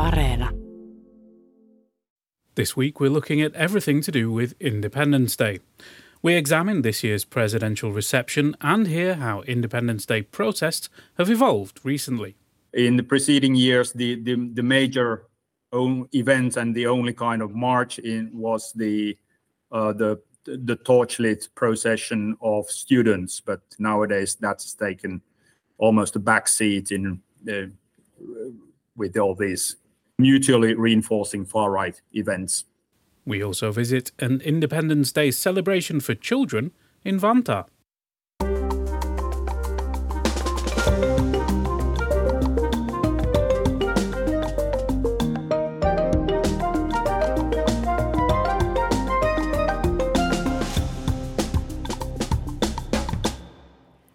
Areena. This week, we're looking at everything to do with Independence Day. We examine this year's presidential reception and hear how Independence Day protests have evolved recently. In the preceding years, the, the, the major events and the only kind of march in was the uh, the the torchlit procession of students, but nowadays that's taken almost a back seat in uh, with all these mutually reinforcing far right events. We also visit an Independence Day celebration for children in Vantaa.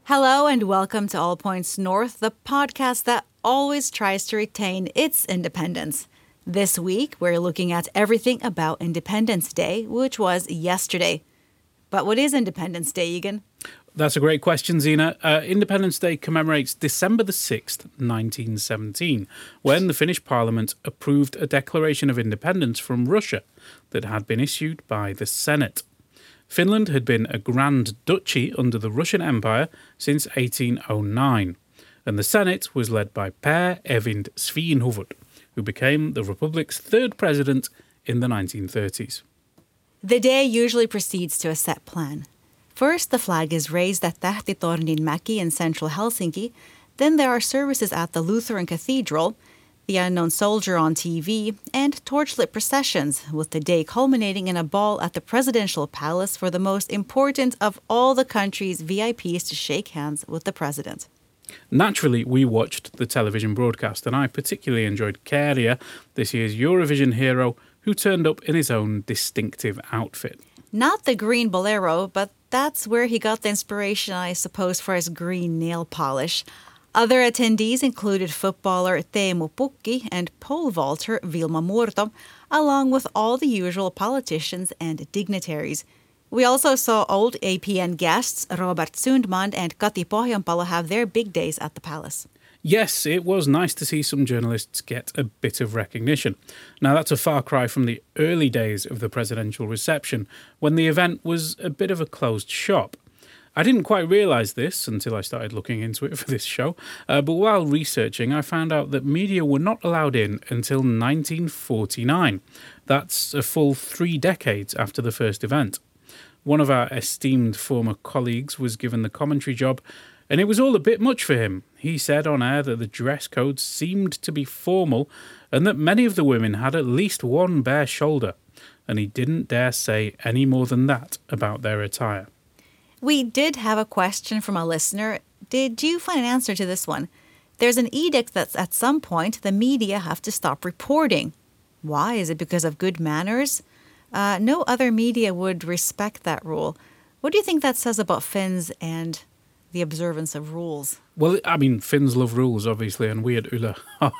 Hello and welcome to All Points North, the podcast that always tries to retain its independence. This week, we're looking at everything about Independence Day, which was yesterday. But what is Independence Day, Egan? That's a great question, Zena. Uh, Independence Day commemorates December the 6th, 1917, when the Finnish Parliament approved a declaration of independence from Russia that had been issued by the Senate. Finland had been a Grand Duchy under the Russian Empire since 1809, and the Senate was led by Pehr Evind Svinhufvud, who became the Republic's third president in the 1930s. The day usually proceeds to a set plan. First, the flag is raised at Tähtitornin Mäki in central Helsinki. Then there are services at the Lutheran Cathedral, the unknown soldier on TV, and torchlit processions, with the day culminating in a ball at the presidential palace for the most important of all the country's VIPs to shake hands with the president. Naturally, we watched the television broadcast, and I particularly enjoyed Käärijä, this year's Eurovision hero, who turned up in his own distinctive outfit. Not the green bolero, but that's where he got the inspiration, I suppose, for his green nail polish. Other attendees included footballer Teemu Pukki and pole vaulter Vilma Murto, along with all the usual politicians and dignitaries. We also saw old APN guests Robert Sundman and Kati Pohjanpalo have their big days at the palace. Yes, it was nice to see some journalists get a bit of recognition. Now, that's a far cry from the early days of the presidential reception, when the event was a bit of a closed shop. I didn't quite realise this until I started looking into it for this show, uh, but while researching, I found out that media were not allowed in until 1949. That's a full three decades after the first event. One of our esteemed former colleagues was given the commentary job, and it was all a bit much for him. He said on air that the dress code seemed to be formal and that many of the women had at least one bare shoulder, and he didn't dare say any more than that about their attire. We did have a question from a listener. Did you find an answer to this one? There's an edict that at some point the media have to stop reporting. Why? Is it because of good manners? Uh, no other media would respect that rule. What do you think that says about Finns and the observance of rules? Well, I mean, Finns love rules, obviously, and we at Yle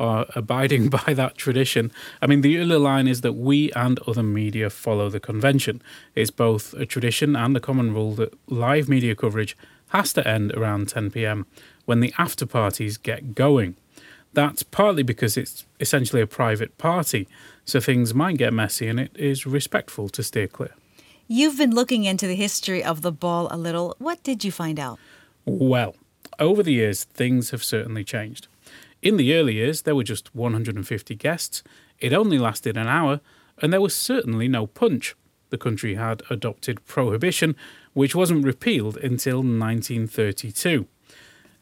are, abiding by that tradition. I mean, the Yle line is that we and other media follow the convention. It's both a tradition and a common rule that live media coverage has to end around 10 pm when the after parties get going. That's partly because it's essentially a private party, so things might get messy and it is respectful to steer clear. You've been looking into the history of the ball a little. What did you find out? Well, over the years, things have certainly changed. In the early years, there were just 150 guests, it only lasted an hour, and there was certainly no punch. The country had adopted prohibition, which wasn't repealed until 1932.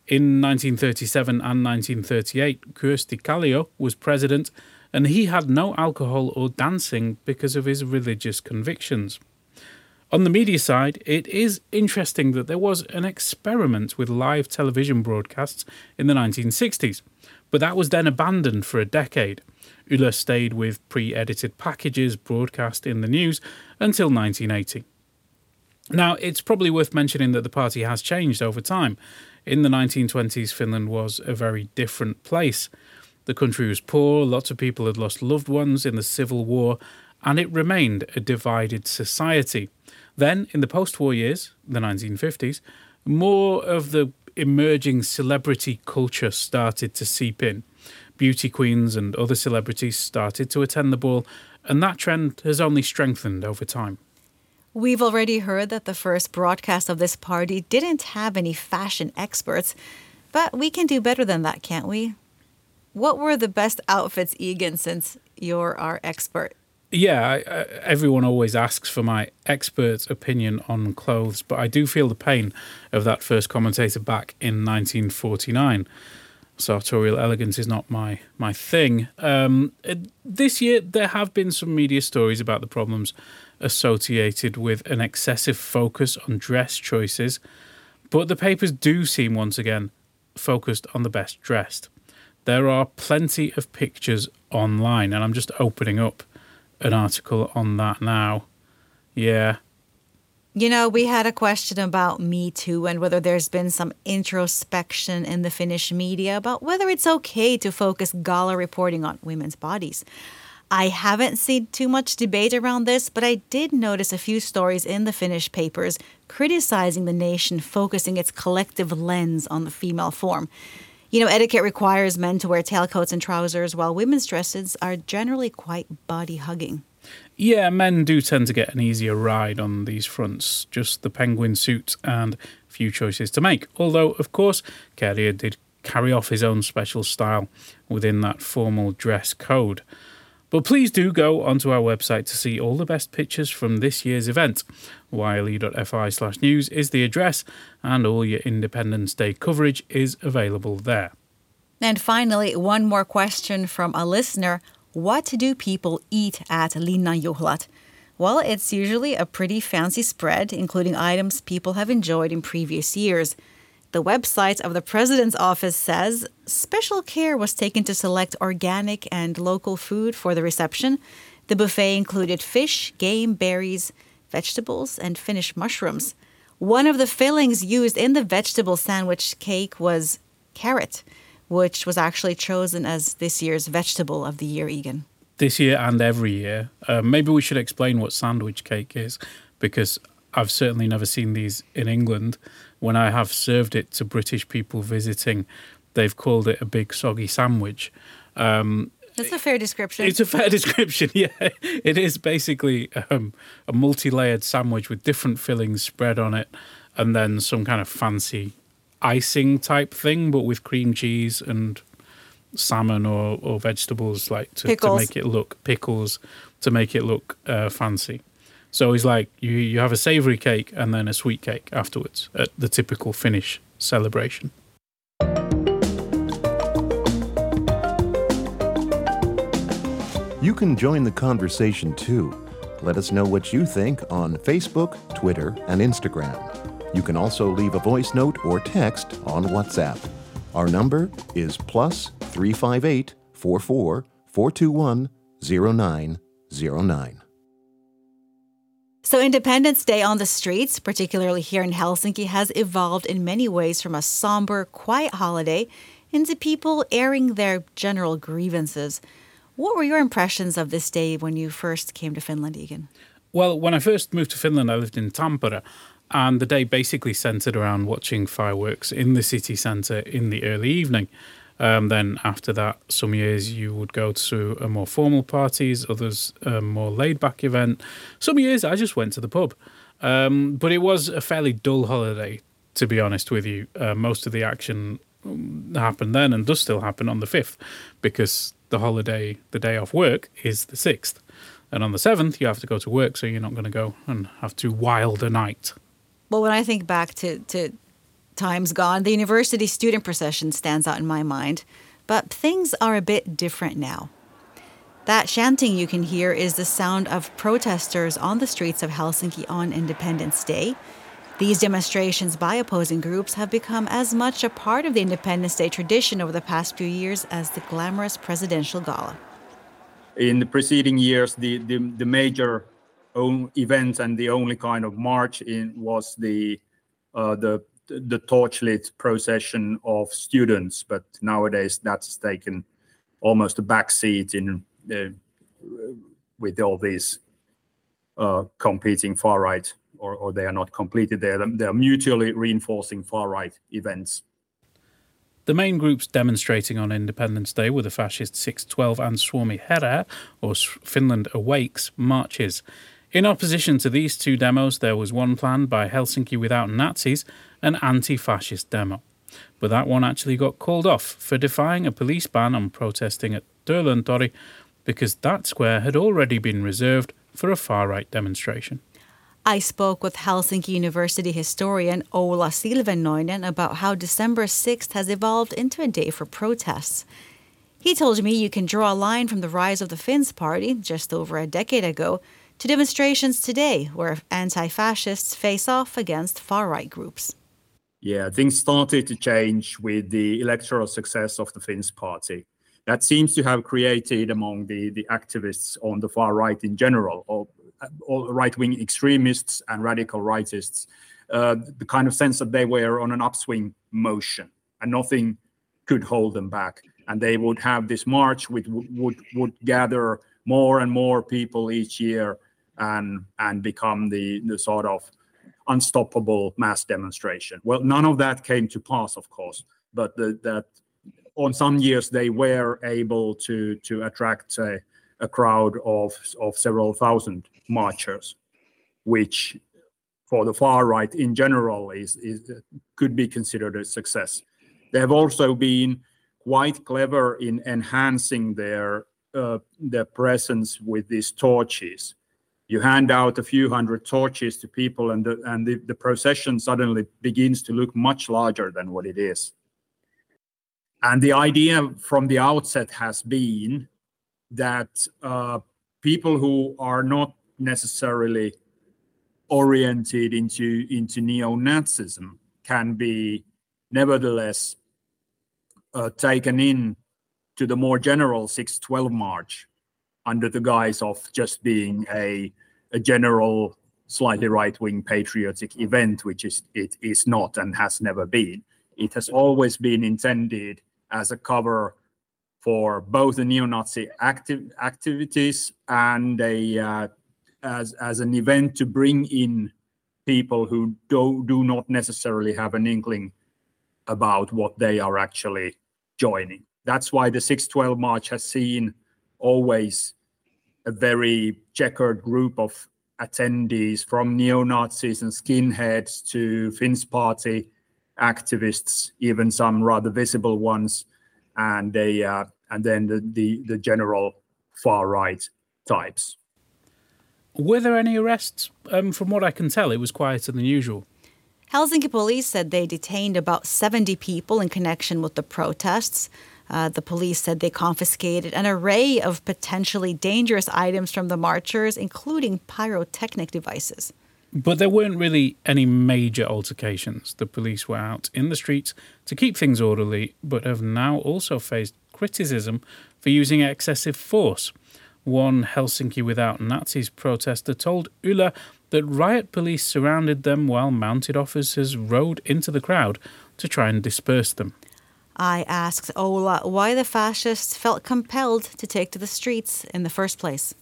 In 1937 and 1938, Kyösti Kallio was president, and he had no alcohol or dancing because of his religious convictions. On the media side, it is interesting that there was an experiment with live television broadcasts in the 1960s, but that was then abandoned for a decade. Yle stayed with pre edited packages broadcast in the news until 1980. Now, it's probably worth mentioning that the party has changed over time. In the 1920s, Finland was a very different place. The country was poor, lots of people had lost loved ones in the Civil War, and it remained a divided society. Then, in the post war years, the 1950s, more of the emerging celebrity culture started to seep in. Beauty queens and other celebrities started to attend the ball, and that trend has only strengthened over time. We've already heard that the first broadcast of this party didn't have any fashion experts, but we can do better than that, can't we? What were the best outfits, Egan, since you're our expert? Yeah, I, I, everyone always asks for my expert opinion on clothes, but I do feel the pain of that first commentator back in 1949. Sartorial elegance is not my my thing. Um, this year, there have been some media stories about the problems associated with an excessive focus on dress choices, but the papers do seem once again focused on the best dressed. There are plenty of pictures online, and I'm just opening up an article on that now. Yeah. You know, we had a question about Me Too and whether there's been some introspection in the Finnish media about whether it's okay to focus gala reporting on women's bodies. I haven't seen too much debate around this, but I did notice a few stories in the Finnish papers criticizing the nation focusing its collective lens on the female form. You know, etiquette requires men to wear tailcoats and trousers, while women's dresses are generally quite body hugging. Yeah, men do tend to get an easier ride on these fronts, just the penguin suit and few choices to make. Although, of course, Käärijä did carry off his own special style within that formal dress code. But please do go onto our website to see all the best pictures from this year's event. yle.fi slash news is the address, and all your Independence Day coverage is available there. And finally, one more question from a listener. What do people eat at Linnanjuhlat? Well, it's usually a pretty fancy spread, including items people have enjoyed in previous years. The website of the president's office says special care was taken to select organic and local food for the reception. The buffet included fish, game, berries, vegetables, and Finnish mushrooms. One of the fillings used in the vegetable sandwich cake was carrot, which was actually chosen as this year's vegetable of the year, Egan. This year and every year. Uh, maybe we should explain what sandwich cake is because I've certainly never seen these in England when I have served it to British people visiting, they've called it a big soggy sandwich. Um, That's a fair description. It's a fair description, yeah. It is basically um, a multi layered sandwich with different fillings spread on it and then some kind of fancy icing type thing, but with cream cheese and salmon or, or vegetables like to, to make it look pickles to make it look uh, fancy. So he's like you, you have a savory cake and then a sweet cake afterwards at the typical Finnish celebration. You can join the conversation too. Let us know what you think on Facebook, Twitter, and Instagram. You can also leave a voice note or text on WhatsApp. Our number is plus 358 44 421 0909. So, Independence Day on the streets, particularly here in Helsinki, has evolved in many ways from a somber, quiet holiday into people airing their general grievances. What were your impressions of this day when you first came to Finland, Egan? Well, when I first moved to Finland, I lived in Tampere, and the day basically centered around watching fireworks in the city center in the early evening. Um, then after that, some years you would go to a more formal parties, others a more laid back event. Some years I just went to the pub. Um, but it was a fairly dull holiday, to be honest with you. Uh, most of the action um, happened then and does still happen on the 5th because the holiday, the day off work, is the 6th. And on the 7th, you have to go to work, so you're not going to go and have to wild a night. Well, when I think back to, to times gone, the university student procession stands out in my mind, but things are a bit different now. That chanting you can hear is the sound of protesters on the streets of Helsinki on Independence Day. These demonstrations by opposing groups have become as much a part of the Independence Day tradition over the past few years as the glamorous presidential gala. In the preceding years, the, the, the major events and the only kind of march in was the uh, the the torchlit procession of students, but nowadays that's taken almost a back seat in uh, with all these uh, competing far right, or, or they are not completed. They are, they are mutually reinforcing far right events. The main groups demonstrating on Independence Day were the fascist 612 and Suomi Herää, or Finland Awakes, marches. In opposition to these two demos, there was one planned by Helsinki Without Nazis, an anti fascist demo. But that one actually got called off for defying a police ban on protesting at Töölöntori because that square had already been reserved for a far right demonstration. I spoke with Helsinki University historian Oula Silvennoinen about how December 6th has evolved into a day for protests. He told me you can draw a line from the rise of the Finns Party just over a decade ago to demonstrations today where anti fascists face off against far right groups. Yeah, things started to change with the electoral success of the Finns Party. That seems to have created among the, the activists on the far right in general, or right-wing extremists and radical rightists, uh, the kind of sense that they were on an upswing motion and nothing could hold them back. And they would have this march which would would gather more and more people each year and and become the the sort of unstoppable mass demonstration. Well, none of that came to pass, of course, but the, that on some years they were able to to attract a, a crowd of of several thousand marchers, which for the far right in general is, is could be considered a success. They have also been quite clever in enhancing their uh, their presence with these torches. You hand out a few hundred torches to people, and the, and the, the procession suddenly begins to look much larger than what it is. And the idea from the outset has been that uh, people who are not necessarily oriented into into neo-Nazism can be nevertheless uh, taken in to the more general 612 march under the guise of just being a, a general slightly right-wing patriotic event which is it is not and has never been it has always been intended as a cover for both the neo-nazi active activities and a uh, as as an event to bring in people who do do not necessarily have an inkling about what they are actually joining. That's why the 612 March has seen always a very checkered group of attendees from neo-Nazis and skinheads to Finns party activists, even some rather visible ones, and they uh, and then the, the the general far right types. Were there any arrests? Um, from what I can tell, it was quieter than usual. Helsinki police said they detained about 70 people in connection with the protests. Uh, the police said they confiscated an array of potentially dangerous items from the marchers, including pyrotechnic devices. But there weren't really any major altercations. The police were out in the streets to keep things orderly, but have now also faced criticism for using excessive force. One Helsinki Without Nazis protester told Yle that riot police surrounded them while mounted officers rode into the crowd to try and disperse them. I asked Oula why the fascists felt compelled to take to the streets in the first place.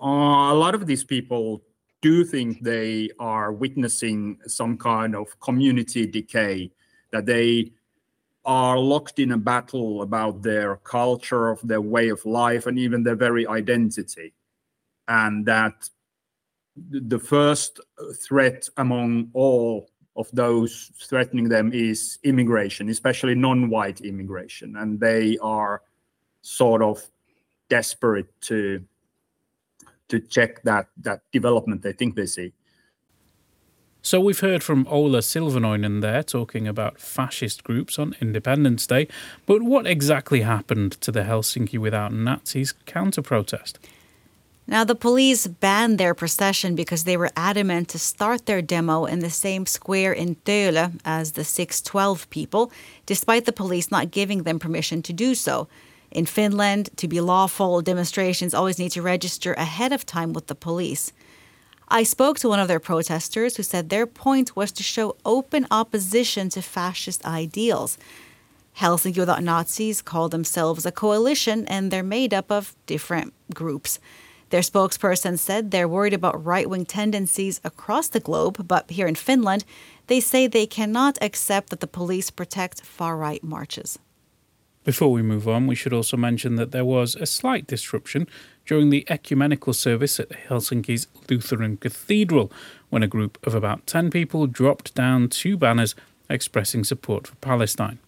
Uh, a lot of these people do think they are witnessing some kind of community decay, that they are locked in a battle about their culture, of their way of life, and even their very identity. And that the first threat among all of those threatening them is immigration, especially non white immigration. And they are sort of desperate to to check that that development they think they see. So we've heard from Oula Silvennoinen there talking about fascist groups on Independence Day, but what exactly happened to the Helsinki Without Nazis counter-protest? Now, the police banned their procession because they were adamant to start their demo in the same square in Töölö as the 612 people, despite the police not giving them permission to do so. In Finland, to be lawful, demonstrations always need to register ahead of time with the police. I spoke to one of their protesters who said their point was to show open opposition to fascist ideals. Helsinki Without Nazis call themselves a coalition and they're made up of different groups. Their spokesperson said they're worried about right wing tendencies across the globe, but here in Finland, they say they cannot accept that the police protect far right marches. Before we move on, we should also mention that there was a slight disruption during the ecumenical service at Helsinki's Lutheran Cathedral when a group of about 10 people dropped down two banners expressing support for Palestine.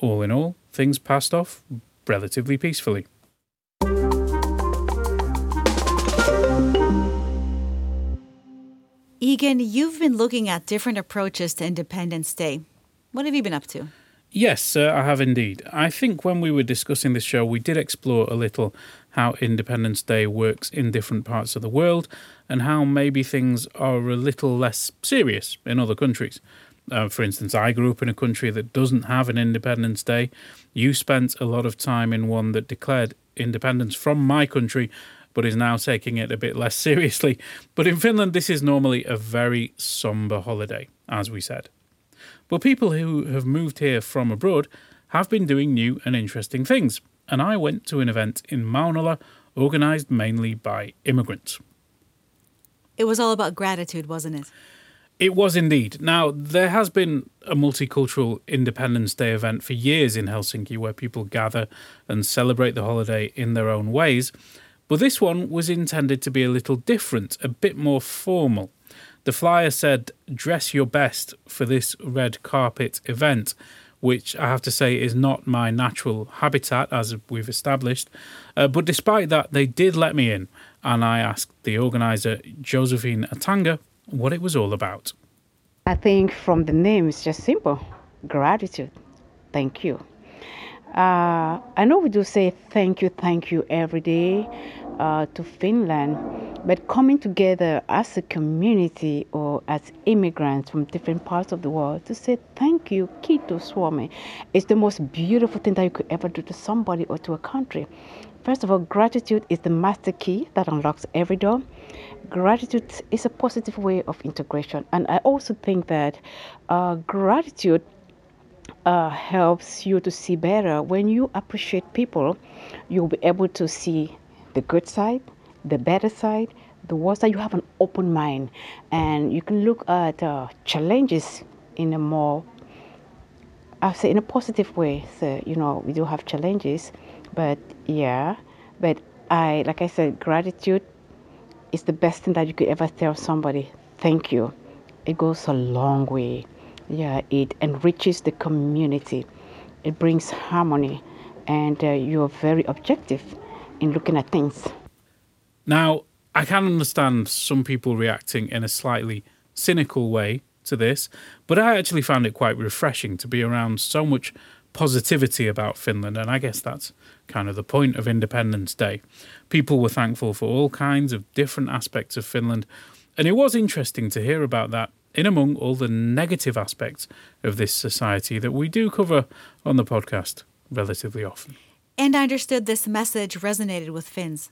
All in all, things passed off relatively peacefully. Egan, you've been looking at different approaches to Independence Day. What have you been up to? Yes, uh, I have indeed. I think when we were discussing this show, we did explore a little how Independence Day works in different parts of the world and how maybe things are a little less serious in other countries. Uh, for instance, I grew up in a country that doesn't have an Independence Day. You spent a lot of time in one that declared independence from my country, but is now taking it a bit less seriously. But in Finland, this is normally a very somber holiday, as we said. But people who have moved here from abroad have been doing new and interesting things, and I went to an event in Maunola organised mainly by immigrants. It was all about gratitude, wasn't it? It was indeed. Now, there has been a multicultural Independence Day event for years in Helsinki where people gather and celebrate the holiday in their own ways, but this one was intended to be a little different, a bit more formal. The flyer said, dress your best for this red carpet event, which I have to say is not my natural habitat, as we've established. Uh, but despite that, they did let me in, and I asked the organizer, Josephine Atanga, what it was all about. I think from the name, it's just simple gratitude. Thank you. Uh, I know we do say thank you, thank you every day uh, to Finland, but coming together as a community or as immigrants from different parts of the world to say thank you, Kito Swami, is the most beautiful thing that you could ever do to somebody or to a country. First of all, gratitude is the master key that unlocks every door. Gratitude is a positive way of integration. And I also think that uh, gratitude uh, helps you to see better. When you appreciate people, you'll be able to see the good side, the better side, the worst side. You have an open mind, and you can look at uh, challenges in a more, I say, in a positive way. So you know, we do have challenges, but yeah, but I, like I said, gratitude is the best thing that you could ever tell somebody. Thank you. It goes a long way. Yeah, it enriches the community. It brings harmony, and uh, you're very objective in looking at things. Now, I can understand some people reacting in a slightly cynical way to this, but I actually found it quite refreshing to be around so much positivity about Finland, and I guess that's kind of the point of Independence Day. People were thankful for all kinds of different aspects of Finland, and it was interesting to hear about that in among all the negative aspects of this society that we do cover on the podcast relatively often. And I understood this message resonated with Finns.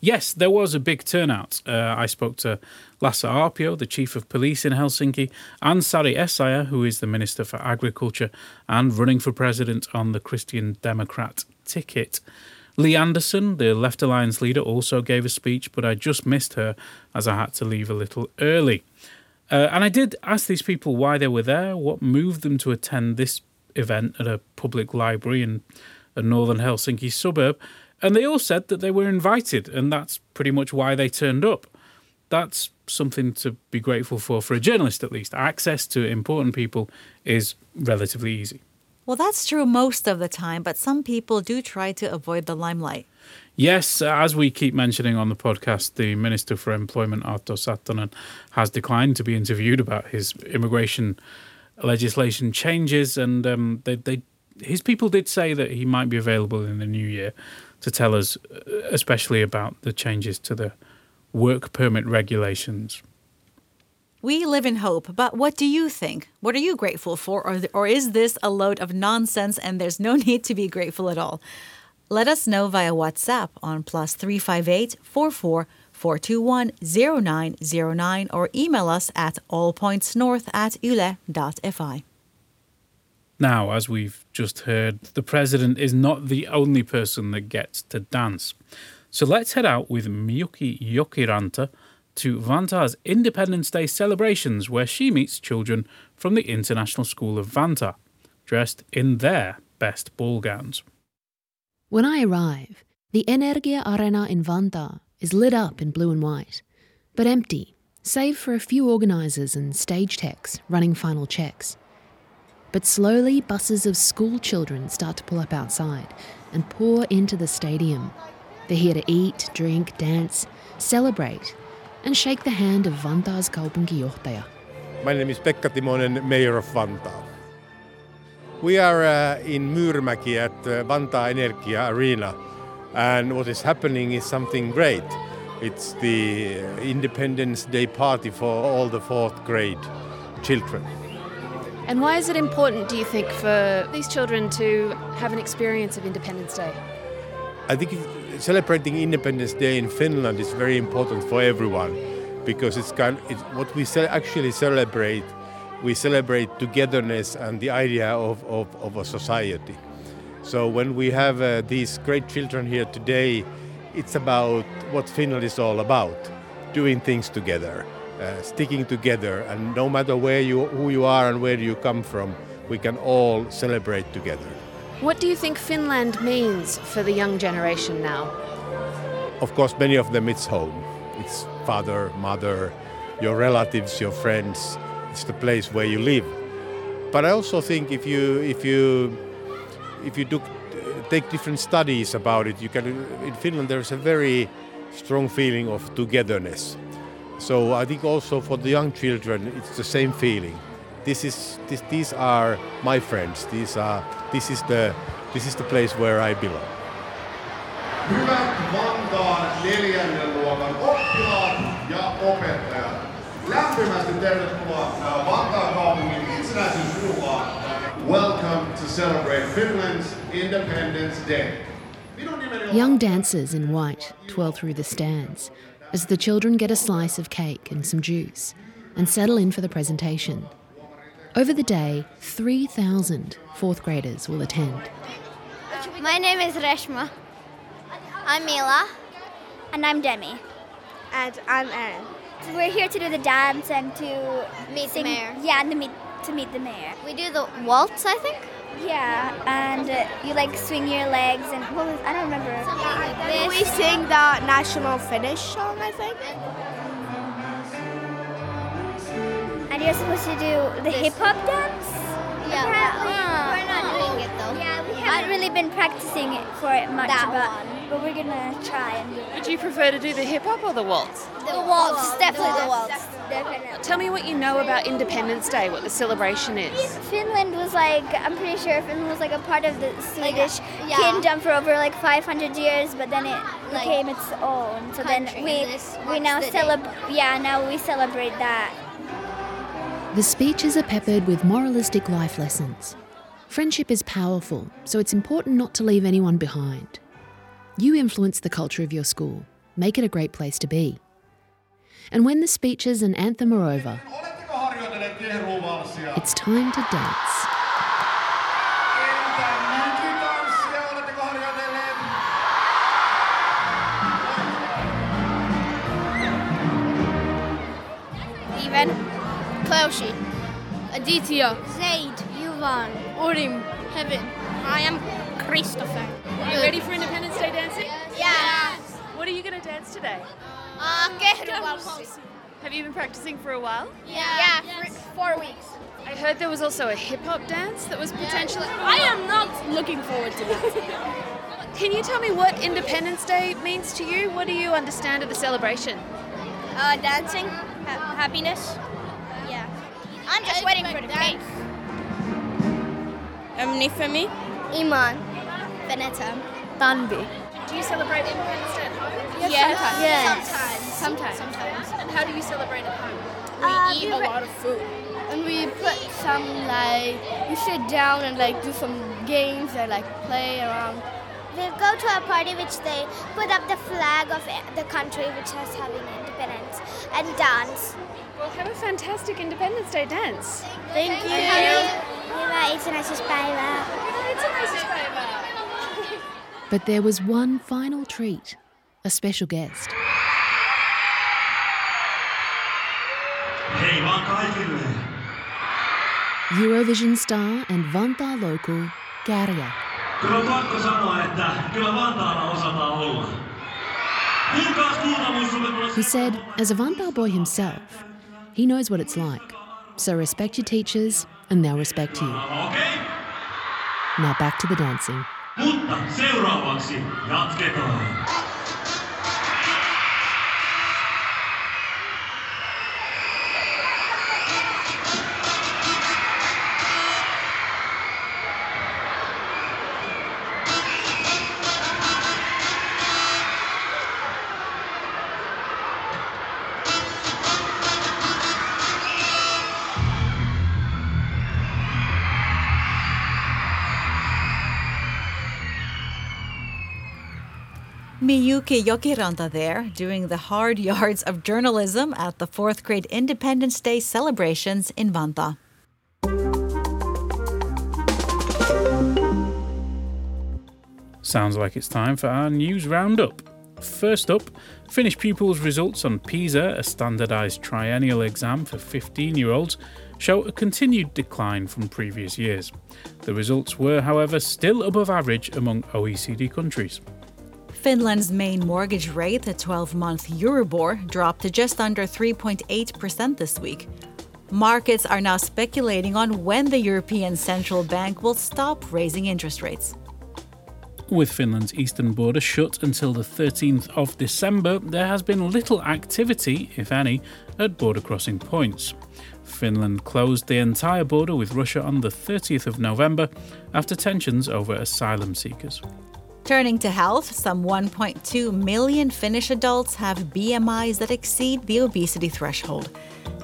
Yes, there was a big turnout. Uh, I spoke to Lasse Aapio, the chief of police in Helsinki, and Sari Essayah, who is the minister for agriculture and running for president on the Christian Democrat ticket. Li Andersson, the Left Alliance leader, also gave a speech, but I just missed her as I had to leave a little early. Uh, and I did ask these people why they were there, what moved them to attend this event at a public library in a northern Helsinki suburb, and they all said that they were invited, and that's pretty much why they turned up. That's something to be grateful for, for a journalist at least. Access to important people is relatively easy. Well, that's true most of the time, but some people do try to avoid the limelight. Yes, as we keep mentioning on the podcast, the Minister for Employment, Arto Satonen, has declined to be interviewed about his immigration legislation changes, and um, they, they, his people did say that he might be available in the new year to tell us, uh, especially about the changes to the work permit regulations. We live in hope, but what do you think? What are you grateful for? Or, or is this a load of nonsense and there's no need to be grateful at all? Let us know via WhatsApp on plus 358 44 421 0909 or email us at allpointsnorth at yle.fi. Now, as we've just heard, the president is not the only person that gets to dance. So let's head out with Miyuki Jokiranta to Vantaa's Independence Day celebrations, where she meets children from the International School of Vanta, dressed in their best ball gowns. When I arrive, the Energia Arena in Vantaa is lit up in blue and white, but empty, save for a few organisers and stage techs running final checks. But slowly, buses of school children start to pull up outside and pour into the stadium. They're here to eat, drink, dance, celebrate, and shake the hand of Vantaa's kaupunkijohtaja. My name is Pekka Timonen, Mayor of Vantaa. We are uh, in Myyrmäki at uh, Vantaa Energia Arena, and what is happening is something great. It's the Independence Day party for all the fourth grade children. And why is it important, do you think, for these children to have an experience of Independence Day? I think celebrating Independence Day in Finland is very important for everyone because it's kind it's what we actually celebrate. We celebrate togetherness and the idea of, of, of a society. So when we have uh, these great children here today, it's about what Finland is all about: doing things together, uh, sticking together, and no matter where you, who you are and where you come from, we can all celebrate together. What do you think Finland means for the young generation now? Of course, many of them it's home. It's father, mother, your relatives, your friends. It's the place where you live. But I also think if you if you if you do, take different studies about it, you can in Finland there's a very strong feeling of togetherness. So I think also for the young children it's the same feeling. This is this, these are my friends. These are this is the this is the place where I belong. Hyvät Vantaan neljännen luokan oppilaat ja opettajat, lämpimästi tervetuloa Vantaan kaupungin itsenäisyysjuhlaan. Welcome to celebrate Finland's Independence Day. Minun nimeni on Young dancers in white twirl through the stands as the children get a slice of cake and some juice and settle in for the presentation. Over the day, 3,000 fourth graders will attend. My name is Reshma. I'm Mila. And I'm Demi. And I'm Erin. So we're here to do the dance and to meet sing, the mayor. Yeah, and to meet to meet the mayor. We do the waltz, I think. Yeah, and uh, you like swing your legs and what was I don't remember. We sing the national Finnish song, I think. And you're supposed to do the hip hop dance. Yeah, apparently. we're not doing it though. Yeah, we haven't really been practicing it for it much, That but, one. but we're gonna try and do it. Would you prefer to do the hip hop or the waltz? The waltz, definitely the waltz. Definitely. Tell me what you know about Independence Day, what the celebration is. Finland was like, I'm pretty sure Finland was like a part of the Swedish yeah. kingdom for over like 500 years, but then it Like, became its own. So then we we now the celebrate. Yeah, now we celebrate that. The speeches are peppered with moralistic life lessons. Friendship is powerful, so it's important not to leave anyone behind. You influence the culture of your school, make it a great place to be. And when the speeches and anthem are over, it's time to dance. Klausi, Aditya, Zaid, Yuvan, Urim, Heaven. I am Christopher. Are you ready for Independence Day dancing? Yeah. What are you going to dance today? Uh. Have you been practicing for a while? Yeah, Yeah, for four weeks. I heard there was also a hip hop dance that was potentially. I am not looking forward to that. Can you tell me what Independence Day means to you? What do you understand of the celebration? Uh, dancing, ha- happiness. Yeah. I'm just waiting for the cake. I'm Nifemi. Iman. Veneta. Tanvi. Do you celebrate Independence Day at home? Yes. Sometimes. Sometimes. Sometimes. And how do you celebrate at home? We uh, eat a lot of food. And we put some like we sit down and like do some games and like play around. We go to a party which they put up the flag of the country which has having independence and dance. Well, have a fantastic Independence Day dance. Thank you. Hyvää itsenäisyyspäivää. But there was one final treat a special guest. Hei vaan kaikille! Eurovision star and Vantaa local Käärijä. Kyllä on pakko sanoa, että kyllä Vantaalla osataan olla. He said, as a Vantaa boy himself, he knows what it's like. So respect your teachers and they'll respect you. Okei, Now back to the dancing. Miyuki Jokiranta there, doing the hard yards of journalism at the fourth grade Independence Day celebrations in Vantaa. Sounds like it's time for our news roundup. First up, Finnish pupils' results on PISA, a standardised triennial exam for 15 year olds, show a continued decline from previous years. The results were, however, still above average among OECD countries. Finland's main mortgage rate, the 12 month Euribor, dropped to just under 3.8% this week. Markets are now speculating on when the European Central Bank will stop raising interest rates. With Finland's eastern border shut until the 13th of December, there has been little activity, if any, at border crossing points. Finland closed the entire border with Russia on the 30th of November after tensions over asylum seekers. Turning to health, some 1.2 million Finnish adults have BMIs that exceed the obesity threshold.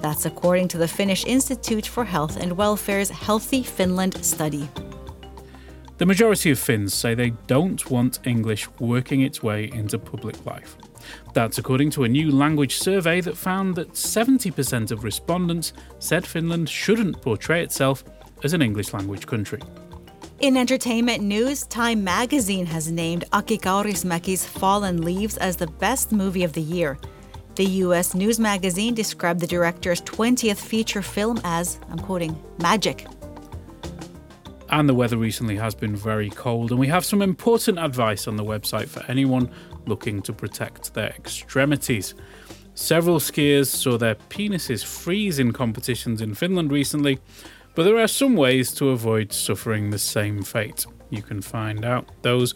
That's according to the Finnish Institute for Health and Welfare's Healthy Finland study. The majority of Finns say they don't want English working its way into public life. That's according to a new language survey that found that 70% of respondents said Finland shouldn't portray itself as an English language country. In entertainment news, Time magazine has named Aki Kaurismäki's Fallen Leaves as the best movie of the year. The US news magazine described the director's 20th feature film as, I'm quoting, magic. And the weather recently has been very cold, and we have some important advice on the website for anyone looking to protect their extremities. Several skiers saw their penises freeze in competitions in Finland recently, but there are some ways to avoid suffering the same fate. You can find out those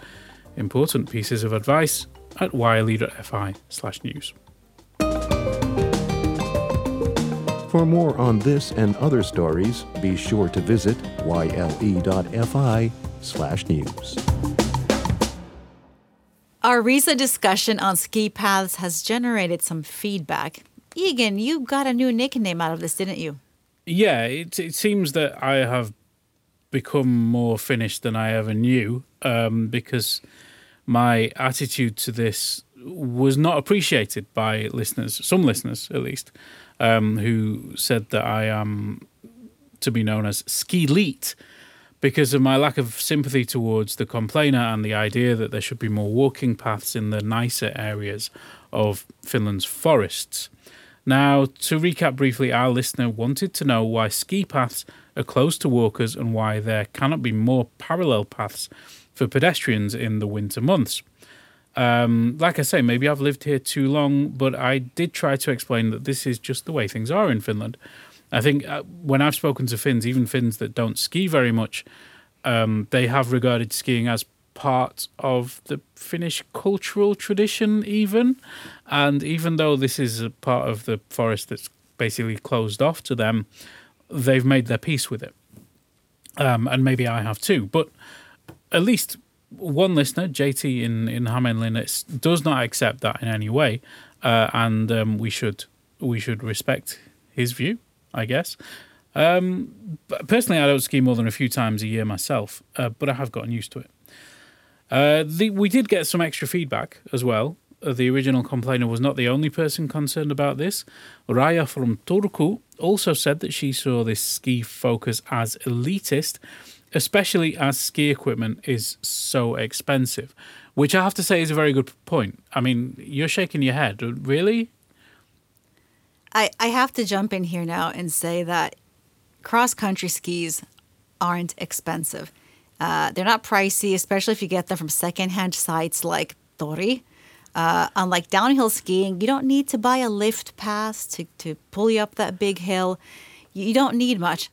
important pieces of advice at yle.fi slash news. For more on this and other stories, be sure to visit yle.fi slash news. Our recent discussion on ski paths has generated some feedback. Egan, you got a new nickname out of this, didn't you? Yeah, it, it seems that I have become more Finnish than I ever knew um, because my attitude to this was not appreciated by listeners, some listeners at least, um, who said that I am to be known as ski leet because of my lack of sympathy towards the complainer and the idea that there should be more walking paths in the nicer areas of Finland's forests. Now, to recap briefly, our listener wanted to know why ski paths are closed to walkers and why there cannot be more parallel paths for pedestrians in the winter months. Um, like I say, maybe I've lived here too long, but I did try to explain that this is just the way things are in Finland. I think uh, when I've spoken to Finns, even Finns that don't ski very much, um, they have regarded skiing as part of the Finnish cultural tradition, even. And even though this is a part of the forest that's basically closed off to them, they've made their peace with it. Um, and maybe I have too. But at least one listener, JT in in Hamenlinets, does not accept that in any way, uh, and um, we should we should respect his view, I guess. Um, personally, I don't ski more than a few times a year myself, uh, but I have gotten used to it. Uh, the, we did get some extra feedback as well. Uh, the original complainer was not the only person concerned about this. Raya from Turku also said that she saw this ski focus as elitist, especially as ski equipment is so expensive. which I have to say is a very good point. I mean, you're shaking your head. Really? I, I have to jump in here now and say that cross country skis aren't expensive. Uh, they're not pricey, especially if you get them from secondhand sites like Tori. Uh, unlike downhill skiing, you don't need to buy a lift pass to, to pull you up that big hill. You don't need much.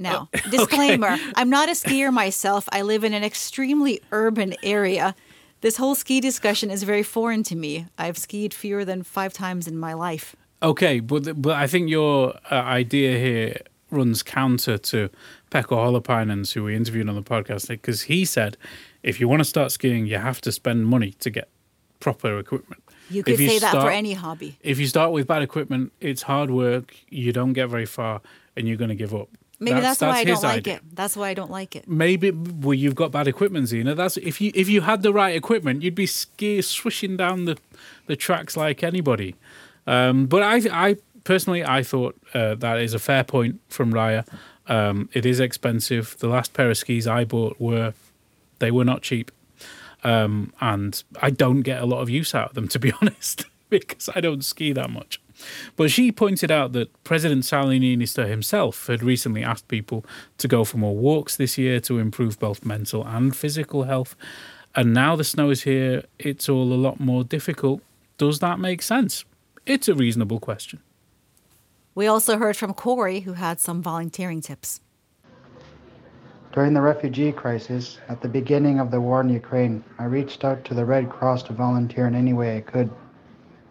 Now, Oh, disclaimer. I'm not a skier myself. I live in an extremely urban area. This whole ski discussion is very foreign to me. I've skied fewer than five times in my life. Okay, but but I think your uh, idea here runs counter to Pekka Holopainen's, who we interviewed on the podcast, because he said if you want to start skiing, you have to spend money to get proper equipment. You could If you say that for start- any hobby. If you start with bad equipment, it's hard work. You don't get very far, and you're going to give up. Maybe that's, why I don't like idea. it. That's why I don't like it. Maybe well, you've got bad equipment, Zena. That's if you if you had the right equipment, you'd be ski swishing down the the tracks like anybody. Um, but I I personally I thought uh, that is a fair point from Raya. Um, it is expensive. The last pair of skis I bought were they were not cheap, um, and I don't get a lot of use out of them to be honest because I don't ski that much. But she pointed out that President Sauli Niinistö himself had recently asked people to go for more walks this year to improve both mental and physical health. And now the snow is here, it's all a lot more difficult. Does that make sense? It's a reasonable question. We also heard from Corey, who had some volunteering tips. During the refugee crisis, at the beginning of the war in Ukraine, I reached out to the Red Cross to volunteer in any way I could.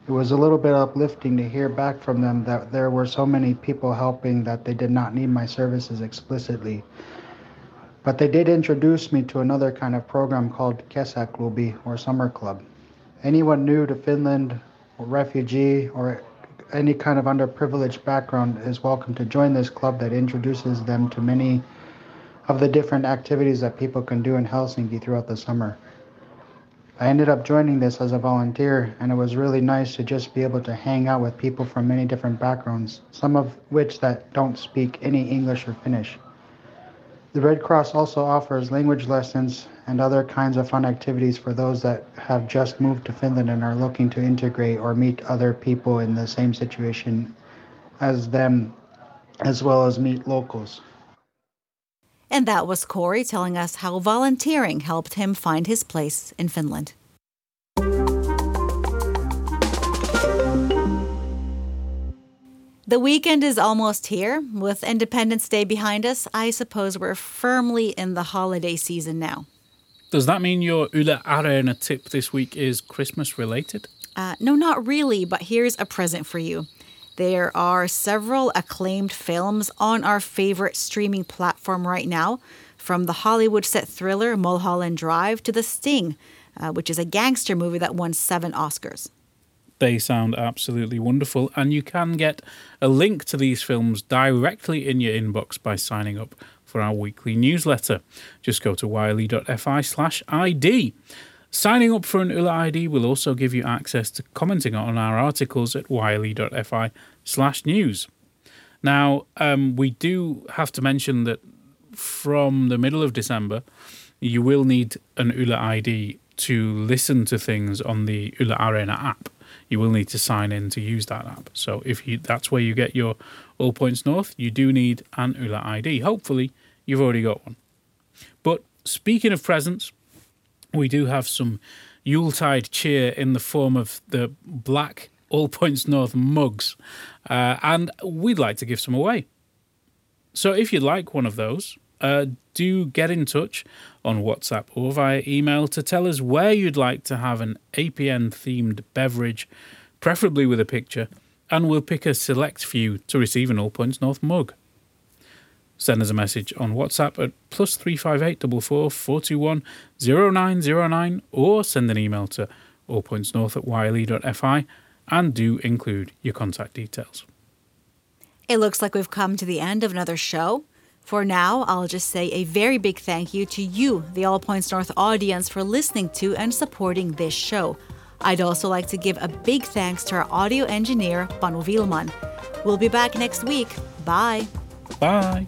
It was a little bit uplifting to hear back from them that there were so many people helping that they did not need my services explicitly. But they did introduce me to another kind of program called Kesäklubi or Summer Club. Anyone new to Finland, or refugee, or any kind of underprivileged background is welcome to join this club that introduces them to many of the different activities that people can do in Helsinki throughout the summer. I ended up joining this as a volunteer, and it was really nice to just be able to hang out with people from many different backgrounds, some of which that don't speak any English or Finnish. The Red Cross also offers language lessons and other kinds of fun activities for those that have just moved to Finland and are looking to integrate or meet other people in the same situation as them, as well as meet locals. And that was Corey telling us how volunteering helped him find his place in Finland. The weekend is almost here. With Independence Day behind us, I suppose we're firmly in the holiday season now. Does that mean your Yle Arena tip this week is Christmas related? Uh, no, not really, but here's a present for you. There are several acclaimed films on our favorite streaming platform right now, from the Hollywood set thriller Mulholland Drive to The Sting, uh, which is a gangster movie that won seven Oscars. They sound absolutely wonderful, and you can get a link to these films directly in your inbox by signing up for our weekly newsletter. Just go to yle.fi slash ID. Signing up for an Yle ID will also give you access to commenting on our articles at yle.fi slash news. Now, um, we do have to mention that from the middle of December, you will need an Yle ID to listen to things on the Yle Arena app. You will need to sign in to use that app. So if you that's where you get your All Points North, you do need an Yle ID. Hopefully, you've already got one. But speaking of presents, we do have some Yuletide cheer in the form of the black All Points North mugs, uh, and we'd like to give some away. So if you'd like one of those, uh, do get in touch on WhatsApp or via email to tell us where you'd like to have an APN themed beverage, preferably with a picture, and we'll pick a select few to receive an All Points North mug. Send us a message on WhatsApp at plus three five eight double four four two one zero nine zero nine, or send an email to allpointsnorth at yle.fi and do include your contact details. It looks like we've come to the end of another show. For now, I'll just say a very big thank you to you, the All Points North audience, for listening to and supporting this show. I'd also like to give a big thanks to our audio engineer, Panu Willman. We'll be back next week. Bye. Bye.